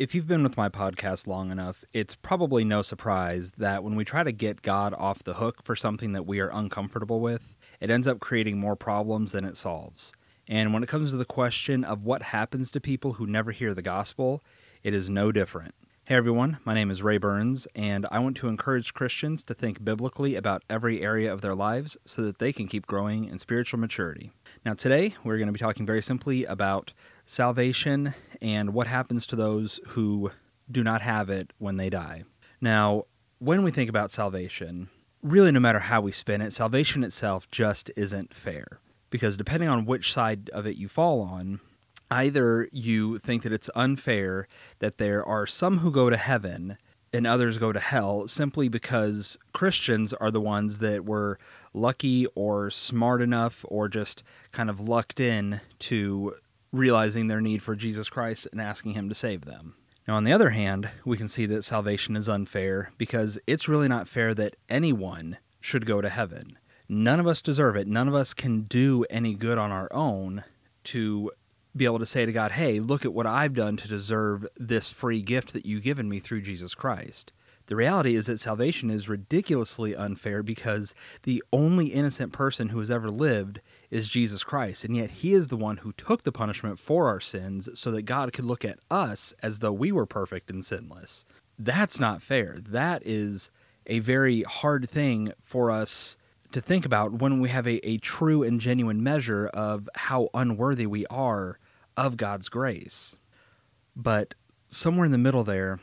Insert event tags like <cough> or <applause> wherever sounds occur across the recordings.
If you've been with my podcast long enough, it's probably no surprise that when we try to get God off the hook for something that we are uncomfortable with, it ends up creating more problems than it solves. And when it comes to the question of what happens to people who never hear the gospel, it is no different. Hey everyone, my name is Ray Burns, and I want to encourage Christians to think biblically about every area of their lives so that they can keep growing in spiritual maturity. Now, today we're going to be talking very simply about salvation and what happens to those who do not have it when they die. Now, when we think about salvation, really no matter how we spin it, salvation itself just isn't fair. Because depending on which side of it you fall on, either you think that it's unfair that there are some who go to heaven and others go to hell simply because Christians are the ones that were lucky or smart enough or just kind of lucked in to realizing their need for Jesus Christ and asking Him to save them. Now, on the other hand, we can see that salvation is unfair because it's really not fair that anyone should go to heaven. None of us deserve it. None of us can do any good on our own to be able to say to God, hey, look at what I've done to deserve this free gift that you've given me through Jesus Christ. The reality is that salvation is ridiculously unfair because the only innocent person who has ever lived is Jesus Christ, and yet he is the one who took the punishment for our sins so that God could look at us as though we were perfect and sinless. That's not fair. That is a very hard thing for us to think about when we have a, a true and genuine measure of how unworthy we are of God's grace. But somewhere in the middle there,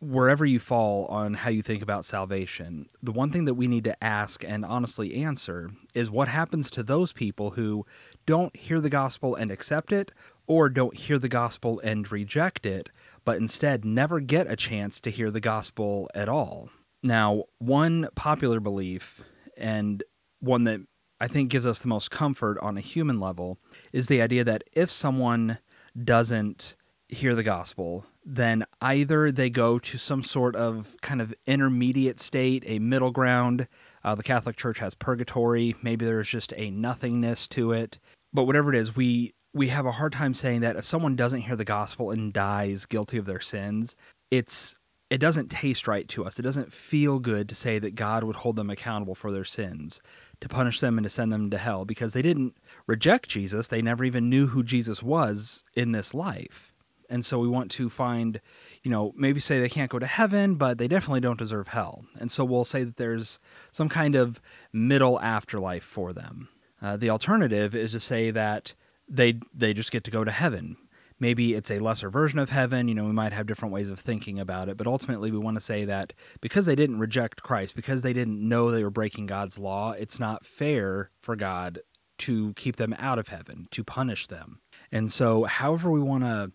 wherever you fall on how you think about salvation, the one thing that we need to ask and honestly answer is what happens to those people who don't hear the gospel and accept it, or don't hear the gospel and reject it, but instead never get a chance to hear the gospel at all. Now, one popular belief and one that I think gives us the most comfort on a human level is the idea that if someone doesn't hear the gospel, then either they go to some sort of kind of intermediate state, a middle ground. Uh, the Catholic Church has purgatory. Maybe there's just a nothingness to it. But whatever it is, we we have a hard time saying that if someone doesn't hear the gospel and dies guilty of their sins, it's it doesn't taste right to us. It doesn't feel good to say that God would hold them accountable for their sins, to punish them and to send them to hell because they didn't reject Jesus. They never even knew who Jesus was in this life. And so we want to find, you know, maybe say they can't go to heaven, but they definitely don't deserve hell. And so we'll say that there's some kind of middle afterlife for them. Uh, the alternative is to say that they they just get to go to heaven maybe it's a lesser version of heaven. You know, we might have different ways of thinking about it, but ultimately we want to say that because they didn't reject Christ, because they didn't know they were breaking God's law, it's not fair for God to keep them out of heaven, to punish them. And so, however we want to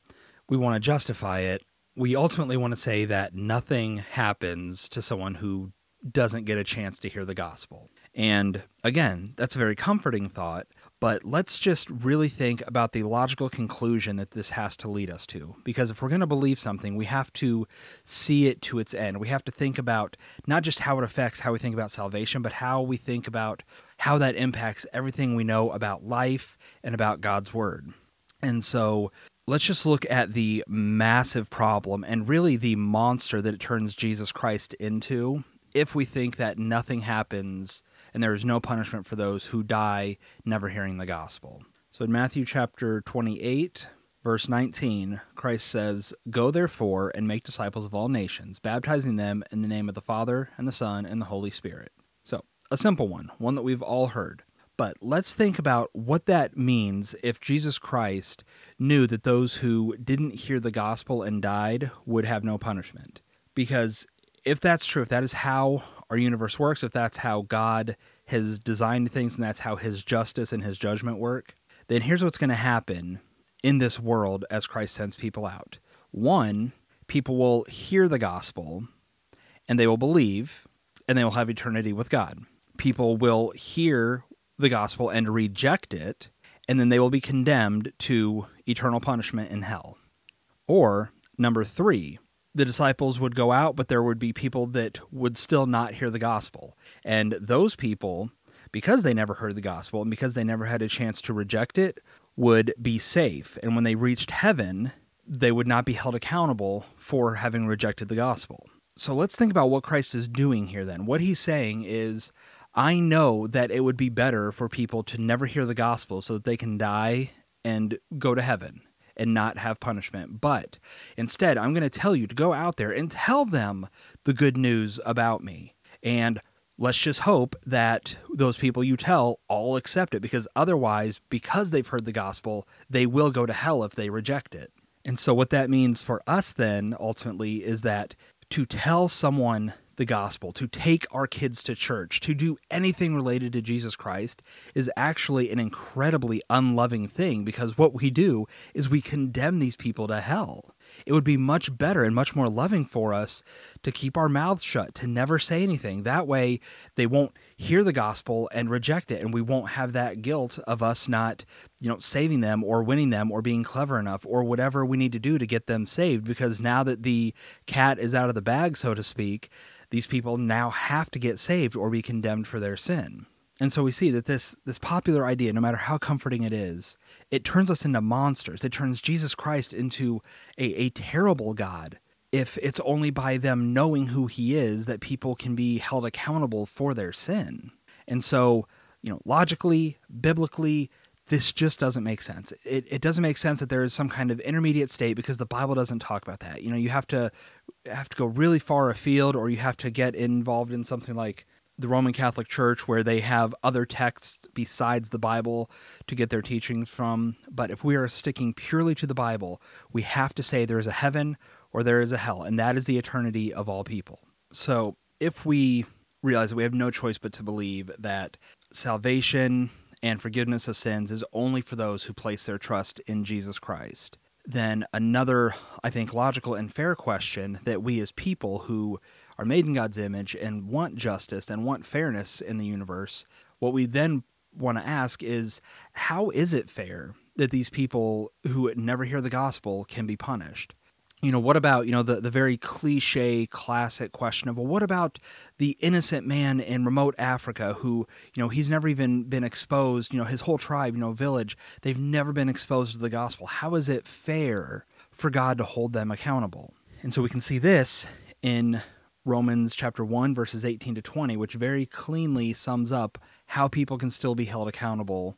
we want to justify it, we ultimately want to say that nothing happens to someone who doesn't get a chance to hear the gospel. And again, that's a very comforting thought, but let's just really think about the logical conclusion that this has to lead us to. Because if we're going to believe something, we have to see it to its end. We have to think about not just how it affects how we think about salvation, but how we think about how that impacts everything we know about life and about God's Word. And so let's just look at the massive problem and really the monster that it turns Jesus Christ into if we think that nothing happens and there is no punishment for those who die never hearing the gospel. So in Matthew chapter 28, verse 19, Christ says, Go therefore and make disciples of all nations, baptizing them in the name of the Father, and the Son, and the Holy Spirit. So, a simple one, one that we've all heard. But let's think about what that means if Jesus Christ knew that those who didn't hear the gospel and died would have no punishment. Because if that's true, if that is how our universe works, if that's how God has designed things and that's how his justice and his judgment work, then here's what's going to happen in this world as Christ sends people out. One, people will hear the gospel and they will believe and they will have eternity with God. People will hear the gospel and reject it and then they will be condemned to eternal punishment in hell. Or, number three, the disciples would go out, but there would be people that would still not hear the gospel. And those people, because they never heard the gospel and because they never had a chance to reject it, would be safe. And when they reached heaven, they would not be held accountable for having rejected the gospel. So let's think about what Christ is doing here then. What he's saying is, I know that it would be better for people to never hear the gospel so that they can die and go to heaven and not have punishment. But instead, I'm going to tell you to go out there and tell them the good news about me. And let's just hope that those people you tell all accept it because otherwise, because they've heard the gospel, they will go to hell if they reject it. And so, what that means for us then ultimately is that to tell someone the gospel, to take our kids to church, to do anything related to Jesus Christ is actually an incredibly unloving thing because what we do is we condemn these people to hell. It would be much better and much more loving for us to keep our mouths shut, to never say anything. That way, they won't hear the gospel and reject it, and we won't have that guilt of us not, you know, saving them or winning them or being clever enough or whatever we need to do to get them saved. Because now that the cat is out of the bag, so to speak, these people now have to get saved or be condemned for their sin. And so we see that this this popular idea, no matter how comforting it is, it turns us into monsters. It turns Jesus Christ into a, a terrible God if it's only by them knowing who he is that people can be held accountable for their sin. And so, you know, logically, biblically, this just doesn't make sense. It, it doesn't make sense that there is some kind of intermediate state because the Bible doesn't talk about that. You know, you have to have to go really far afield or you have to get involved in something like the Roman Catholic Church where they have other texts besides the Bible to get their teachings from. But if we are sticking purely to the Bible, we have to say there is a heaven or there is a hell, and that is the eternity of all people. So if we realize that we have no choice but to believe that salvation and forgiveness of sins is only for those who place their trust in Jesus Christ, then another, I think, logical and fair question that we as people who are made in God's image and want justice and want fairness in the universe, what we then want to ask is how is it fair that these people who never hear the gospel can be punished? You know, what about, you know, the, the very cliche classic question of, well, what about the innocent man in remote Africa who, you know, he's never even been exposed, you know, his whole tribe, you know, village, they've never been exposed to the gospel. How is it fair for God to hold them accountable? And so we can see this in Romans chapter 1 verses 18 to 20, which very cleanly sums up how people can still be held accountable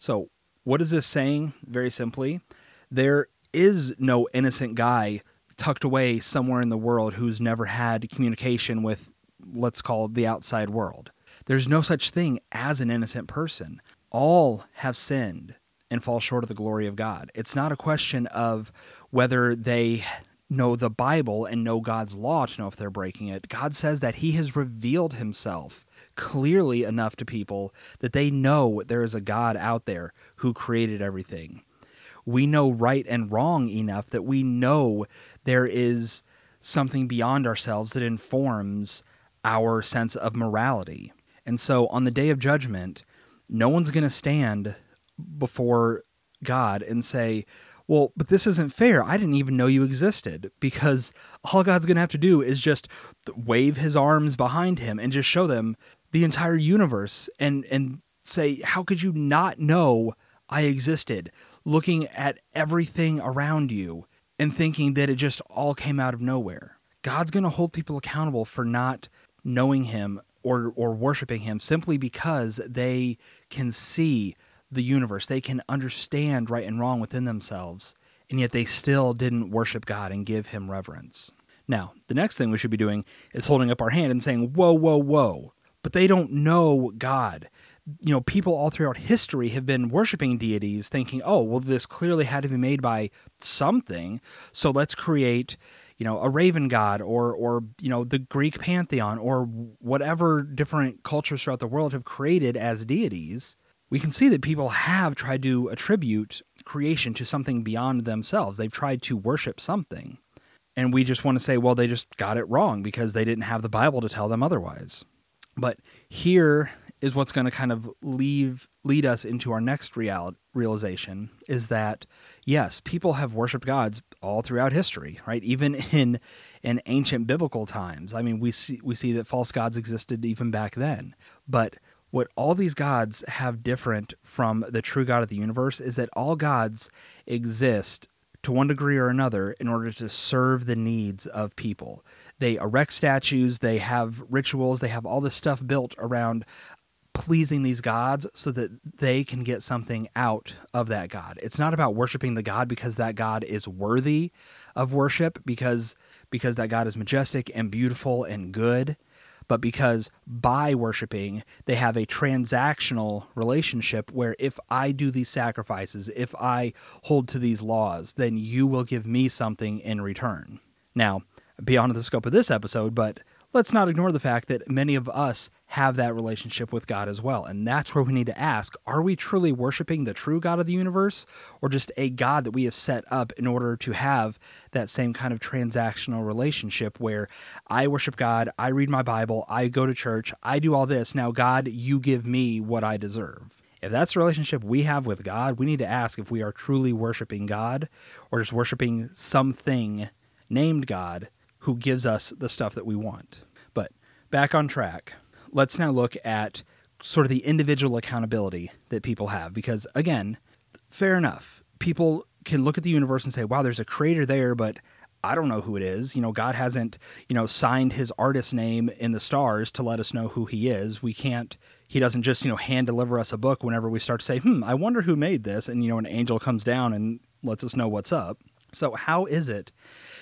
So, what is this saying? Very simply, there is no innocent guy tucked away somewhere in the world who's never had communication with, let's call it the outside world. There's no such thing as an innocent person. All have sinned and fall short of the glory of God. It's not a question of whether they know the Bible and know God's law to know if they're breaking it. God says that He has revealed Himself clearly enough to people that they know there is a God out there who created everything. We know right and wrong enough that we know there is something beyond ourselves that informs our sense of morality. And so on the day of judgment, no one's going to stand before God and say, well, but this isn't fair. I didn't even know you existed because all God's going to have to do is just wave his arms behind him and just show them the entire universe and and say, "How could you not know I existed?" looking at everything around you and thinking that it just all came out of nowhere. God's going to hold people accountable for not knowing him or or worshiping him simply because they can see the universe. They can understand right and wrong within themselves, and yet they still didn't worship God and give him reverence. Now, the next thing we should be doing is holding up our hand and saying, Whoa, whoa, whoa. But they don't know God. You know, people all throughout history have been worshiping deities thinking, oh, well, this clearly had to be made by something. So let's create, you know, a raven god or, or, you know, the Greek pantheon or whatever different cultures throughout the world have created as deities we can see that people have tried to attribute creation to something beyond themselves. They've tried to worship something. And we just want to say, well, they just got it wrong because they didn't have the Bible to tell them otherwise. But here is what's going to kind of leave lead us into our next real, realization is that yes, people have worshiped gods all throughout history, right? Even <laughs> in in ancient biblical times. I mean, we see we see that false gods existed even back then. But what all these gods have different from the true God of the universe is that all gods exist to one degree or another in order to serve the needs of people. They erect statues, they have rituals, they have all this stuff built around pleasing these gods so that they can get something out of that god. It's not about worshiping the god because that god is worthy of worship because because that god is majestic and beautiful and good, but because by worshiping they have a transactional relationship where if I do these sacrifices, if I hold to these laws, then you will give me something in return. Now, beyond the scope of this episode, but let's not ignore the fact that many of us have that relationship with God as well. And that's where we need to ask are we truly worshiping the true God of the universe or just a God that we have set up in order to have that same kind of transactional relationship where I worship God, I read my Bible, I go to church, I do all this. Now, God, you give me what I deserve. If that's the relationship we have with God, we need to ask if we are truly worshiping God or just worshiping something named God who gives us the stuff that we want. But back on track, let's now look at sort of the individual accountability that people have. Because again, fair enough, people can look at the universe and say, wow, there's a creator there, but I don't know who it is. You know, God hasn't, you know, signed his artist name in the stars to let us know who he is. We can't, he doesn't just, you know, hand deliver us a book whenever we start to say, hmm, I wonder who made this. And, you know, an angel comes down and lets us know what's up. So, how is it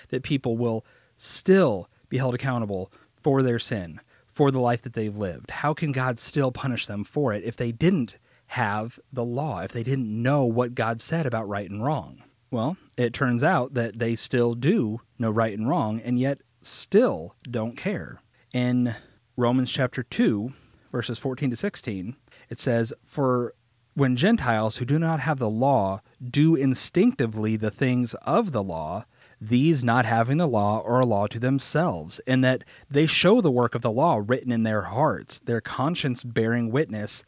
that people will still be held accountable for their sin, for the life that they've lived? How can God still punish them for it if they didn't have the law, if they didn't know what God said about right and wrong? Well, it turns out that they still do know right and wrong and yet still don't care. In Romans chapter 2, verses 14 to 16, it says, For when Gentiles who do not have the law do instinctively the things of the law, these not having the law are a law to themselves, in that they show the work of the law written in their hearts, their conscience bearing witness,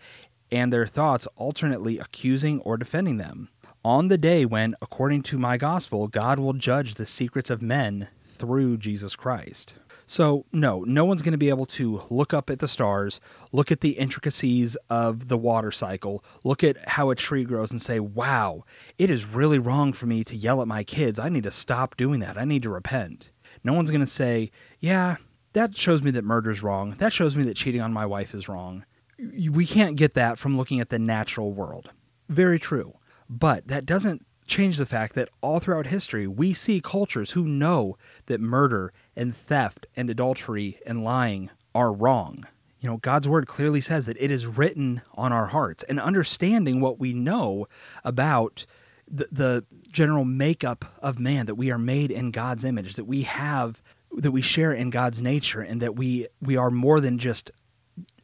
and their thoughts alternately accusing or defending them. On the day when, according to my gospel, God will judge the secrets of men through Jesus Christ. So, no, no one's going to be able to look up at the stars, look at the intricacies of the water cycle, look at how a tree grows, and say, wow, it is really wrong for me to yell at my kids. I need to stop doing that. I need to repent. No one's going to say, yeah, that shows me that murder's wrong. That shows me that cheating on my wife is wrong. We can't get that from looking at the natural world. Very true. But that doesn't change the fact that all throughout history we see cultures who know that murder and theft and adultery and lying are wrong. You know, God's word clearly says that it is written on our hearts, and understanding what we know about the, the general makeup of man, that we are made in God's image, that we have, that we share in God's nature, and that we we are more than just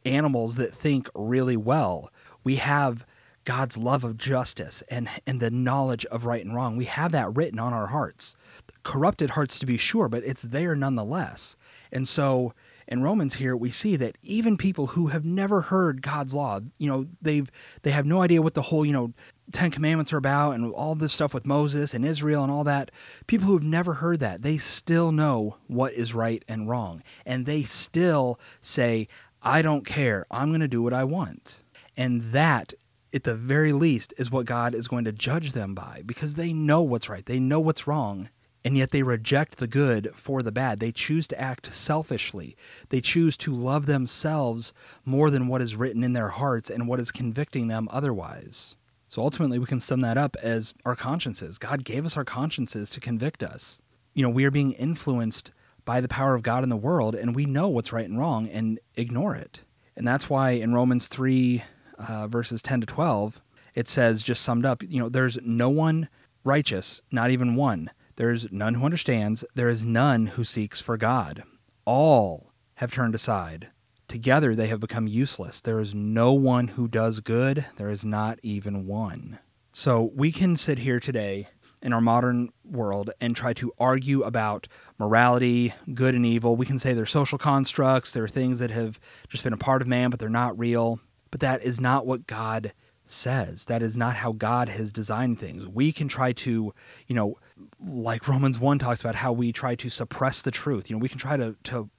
animals that think really well. We have God's love of justice and, and the knowledge of right and wrong. We have that written on our hearts. Corrupted hearts, to be sure, but it's there nonetheless. And so in Romans here, we see that even people who have never heard God's law, you know, they've they have no idea what the whole, you know, Ten Commandments are about and all this stuff with Moses and Israel and all that. People who have never heard that, they still know what is right and wrong. And they still say, I don't care. I'm going to do what I want. And that at the very least, is what God is going to judge them by because they know what's right, they know what's wrong, and yet they reject the good for the bad. They choose to act selfishly, they choose to love themselves more than what is written in their hearts and what is convicting them otherwise. So ultimately, we can sum that up as our consciences. God gave us our consciences to convict us. You know, we are being influenced by the power of God in the world, and we know what's right and wrong and ignore it. And that's why in Romans 3 uh, verses 10 to 12, it says, just summed up, you know, there's no one righteous, not even one. There's none who understands. There is none who seeks for God. All have turned aside. Together they have become useless. There is no one who does good. There is not even one. So we can sit here today in our modern world and try to argue about morality, good and evil. We can say they're social constructs, they're things that have just been a part of man, but they're not real. But that is not what God says. That is not how God has designed things. We can try to, you know, like Romans 1 talks about how we try to suppress the truth. You know, we can try to, to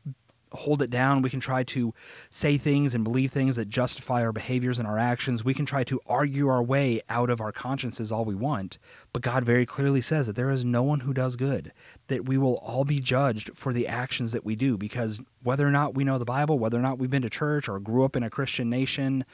hold it down. We can try to say things and believe things that justify our behaviors and our actions. We can try to argue our way out of our consciences all we want. But God very clearly says that there is no one who does good, that we will all be judged for the actions that we do. Because whether or not we know the Bible, whether or not we've been to church or grew up in a Christian nation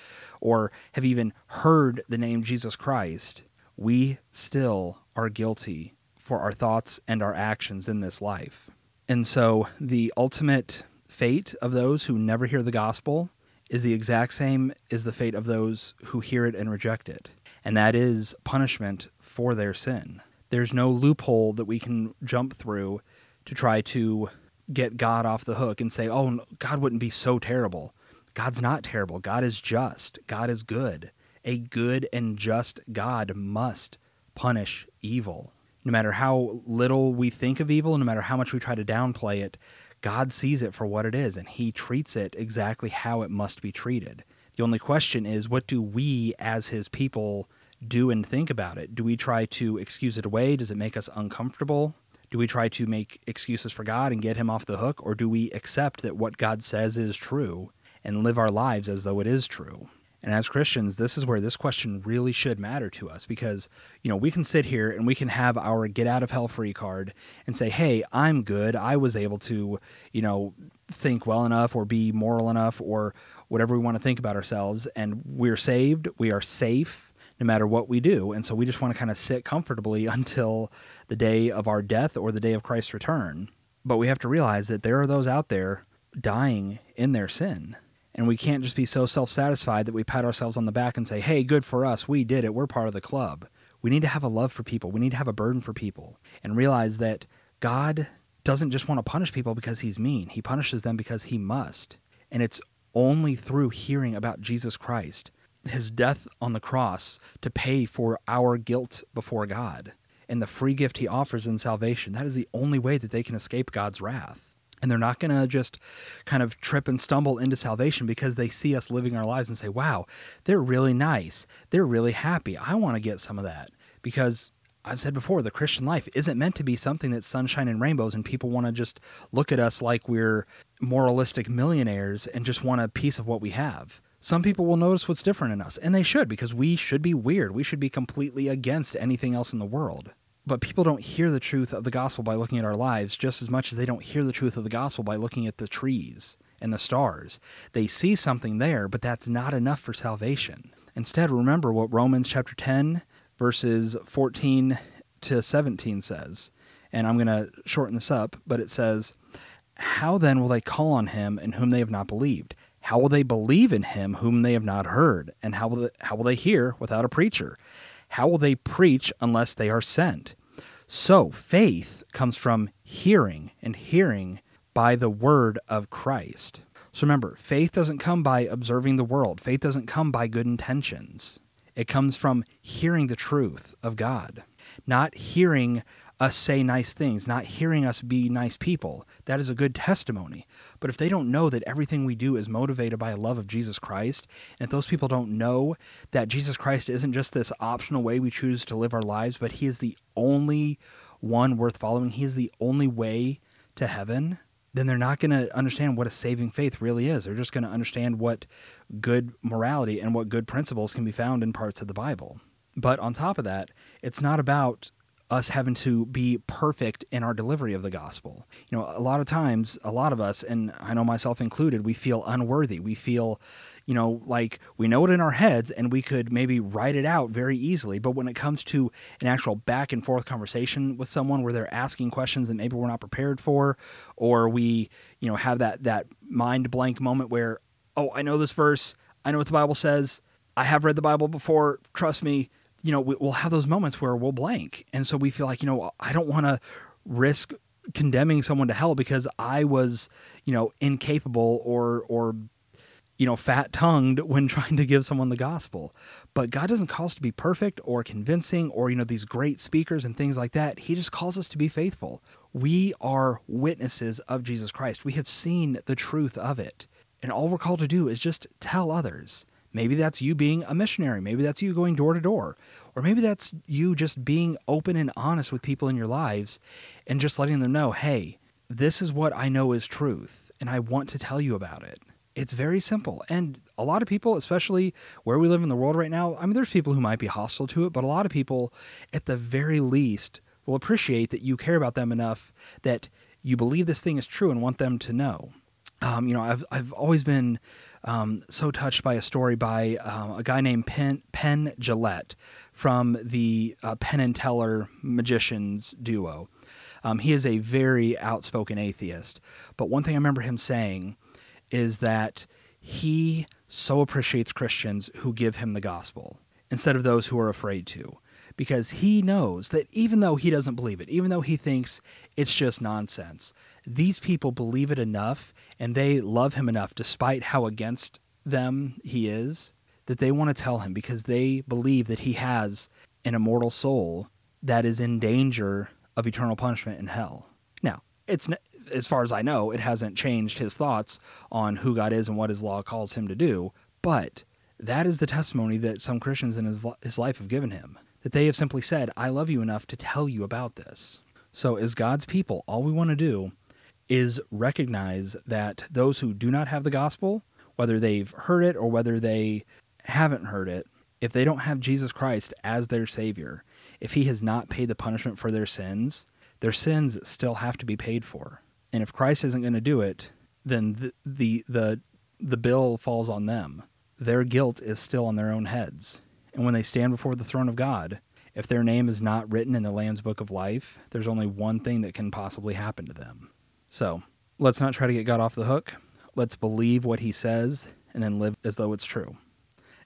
or have even heard the name Jesus Christ, we still are guilty for our thoughts and our actions in this life. And so the ultimate fate of those who never hear the gospel is the exact same as the fate of those who hear it and reject it, and that is punishment for their sin. There's no loophole that we can jump through to try to get God off the hook and say, oh, God wouldn't be so terrible. God's not terrible. God is just. God is good. A good and just God must punish evil. No matter how little we think of evil, no matter how much we try to downplay it, God sees it for what it is and he treats it exactly how it must be treated. The only question is what do we as his people do and think about it? Do we try to excuse it away? Does it make us uncomfortable? Do we try to make excuses for God and get him off the hook? Or do we accept that what God says is true and live our lives as though it is true? And as Christians, this is where this question really should matter to us because, you know, we can sit here and we can have our get out of hell free card and say, hey, I'm good. I was able to, you know, think well enough or be moral enough or whatever we want to think about ourselves. And we're saved. We are safe no matter what we do. And so we just want to kind of sit comfortably <laughs> until the day of our death or the day of Christ's return. But we have to realize that there are those out there dying in their sin and we can't just be so self satisfied that we pat ourselves on the back and say, hey, good for us. We did it. We're part of the club. We need to have a love for people. We need to have a burden for people and realize that God doesn't just want to punish people because he's mean, he punishes them because he must. And it's only through hearing about Jesus Christ, his death on the cross to pay for our guilt before God, and the free gift he offers in salvation. That is the only way that they can escape God's wrath. And they're not going to just kind of trip and stumble into salvation because they see us living our lives and say, wow, they're really nice. They're really happy. I want to get some of that. Because I've said before, the Christian life isn't meant to be something that's sunshine and rainbows and people want to just look at us like we're moralistic millionaires and just want a piece of what we have. Some people will notice what's different in us, and they should because we should be weird. We should be completely against anything else in the world. But people don't hear the truth of the gospel by looking at our lives just as much as they don't hear the truth of the gospel by looking at the trees and the stars. They see something there, but that's not enough for salvation. Instead, remember what Romans chapter 10, verses 14 to 17 says. And I'm going to shorten this up, but it says, How then will they call on him in whom they have not believed? How will they believe in him whom they have not heard? And how will they, how will they hear without a preacher? How will they preach unless they are sent? So, faith comes from hearing, and hearing by the word of Christ. So remember, faith doesn't come by observing the world, faith doesn't come by good intentions. It comes from hearing the truth of God, not hearing us say nice things, not hearing us be nice people. That is a good testimony. But if they don't know that everything we do is motivated by a love of Jesus Christ, and if those people don't know that Jesus Christ isn't just this optional way we choose to live our lives, but He is the only one worth following, He is the only way to heaven, then they're not going to understand what a saving faith really is. They're just going to understand what good morality and what good principles can be found in parts of the Bible. But on top of that, it's not about us having to be perfect in our delivery of the gospel. You know, a lot of times, a lot of us, and I know myself included, we feel unworthy. We feel, you know, like we know it in our heads and we could maybe write it out very easily. But when it comes to an actual back and forth conversation with someone where they're asking questions that maybe we're not prepared for, or we, you know, have that, that mind blank moment where, oh, I know this verse, I know what the Bible says, I have read the Bible before, trust me you know, we'll have those moments where we'll blank. And so we feel like, you know, I don't want to risk condemning someone to hell because I was, you know, incapable or, or, you know, fat tongued <laughs> when trying to give someone the gospel. But God doesn't call us to be perfect or convincing or, you know, these great speakers and things like that. He just calls us to be faithful. We are witnesses of Jesus Christ. We have seen the truth of it. And all we're called to do is just tell others. Maybe that's you being a missionary. Maybe that's you going door to door. Or maybe that's you just being open and honest with people in your lives and just letting them know, hey, this is what I know is truth, and I want to tell you about it. It's very simple. And a lot of people, especially where we live in the world right now, I mean, there's people who might be hostile to it, but a lot of people, at the very least, will appreciate that you care about them enough that you believe this thing is true and want them to know. Um, you know, I've, I've always been um, so touched by a story by um, a guy named Penn, Penn Jillette from the uh, Penn and Teller magicians duo. Um, he is a very outspoken atheist. But one thing I remember him saying is that he so appreciates Christians who give him the gospel instead of those who are afraid to. Because he knows that even though he doesn't believe it, even though he thinks it's just nonsense, these people believe it enough and they love him enough, despite how against them he is, that they want to tell him because they believe that he has an immortal soul that is in danger of eternal punishment in hell. Now, it's as far as I know, it hasn't changed his thoughts on who God is and what his law calls him to do, but that is the testimony that some Christians in his, his life have given him. That they have simply said, I love you enough to tell you about this. So, as God's people, all we want to do is recognize that those who do not have the gospel, whether they've heard it or whether they haven't heard it, if they don't have Jesus Christ as their Savior, if He has not paid the punishment for their sins, their sins still have to be paid for. And if Christ isn't going to do it, then the, the, the, the bill falls on them. Their guilt is still on their own heads. And when they stand before the throne of God, if their name is not written in the Lamb's Book of Life, there's only one thing that can possibly happen to them. So let's not try to get God off the hook. Let's believe what he says and then live as though it's true.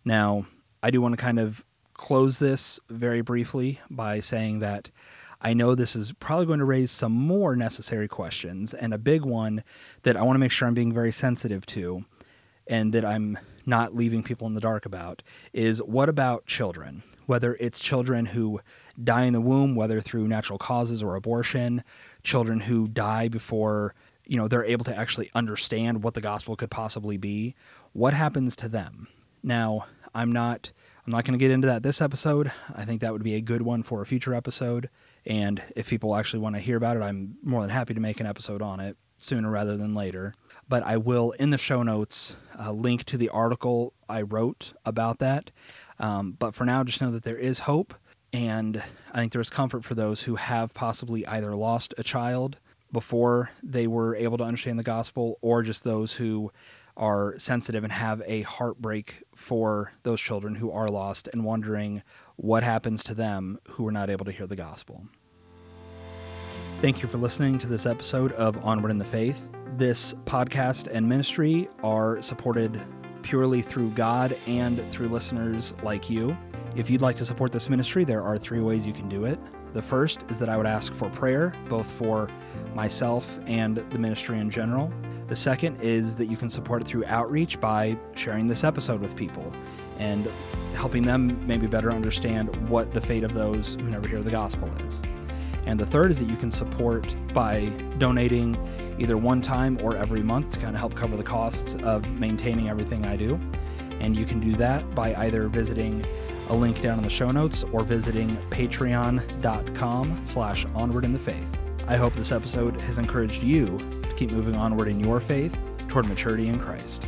Now, I do want to kind of close this very briefly by saying that I know this is probably going to raise some more necessary questions, and a big one that I want to make sure I'm being very sensitive to and that I'm not leaving people in the dark about is what about children? Whether it's children who die in the womb, whether through natural causes or abortion, children who die before you know they're able to actually understand what the gospel could possibly be what happens to them? Now i'm not i'm not going to get into that this episode. I think that would be a good one for a future episode. And if people actually want to hear about it i'm more than happy to make an episode on it sooner rather than later. But i will in the show notes uh, link to the article i wrote about that. Um, but for now just know that there is hope and I think there's comfort for those who have possibly either lost a child before they were able to understand the gospel, or just those who are sensitive and have a heartbreak for those children who are lost and wondering what happens to them who are not able to hear the gospel. Thank you for listening to this episode of Onward in the Faith. This podcast and ministry are supported purely through God and through listeners like you. If you'd like to support this ministry, there are three ways you can do it. The first is that I would ask for prayer, both for myself and the ministry in general. The second is that you can support it through outreach by sharing this episode with people and helping them maybe better understand what the fate of those who never hear the gospel is. And the third is that you can support by donating either one time or every month to kind of help cover the costs of maintaining everything I do. And you can do that by either visiting a link down in the show notes or visiting patreon.com slash onward in the faith. I hope this episode has encouraged you to keep moving onward in your faith toward maturity in Christ.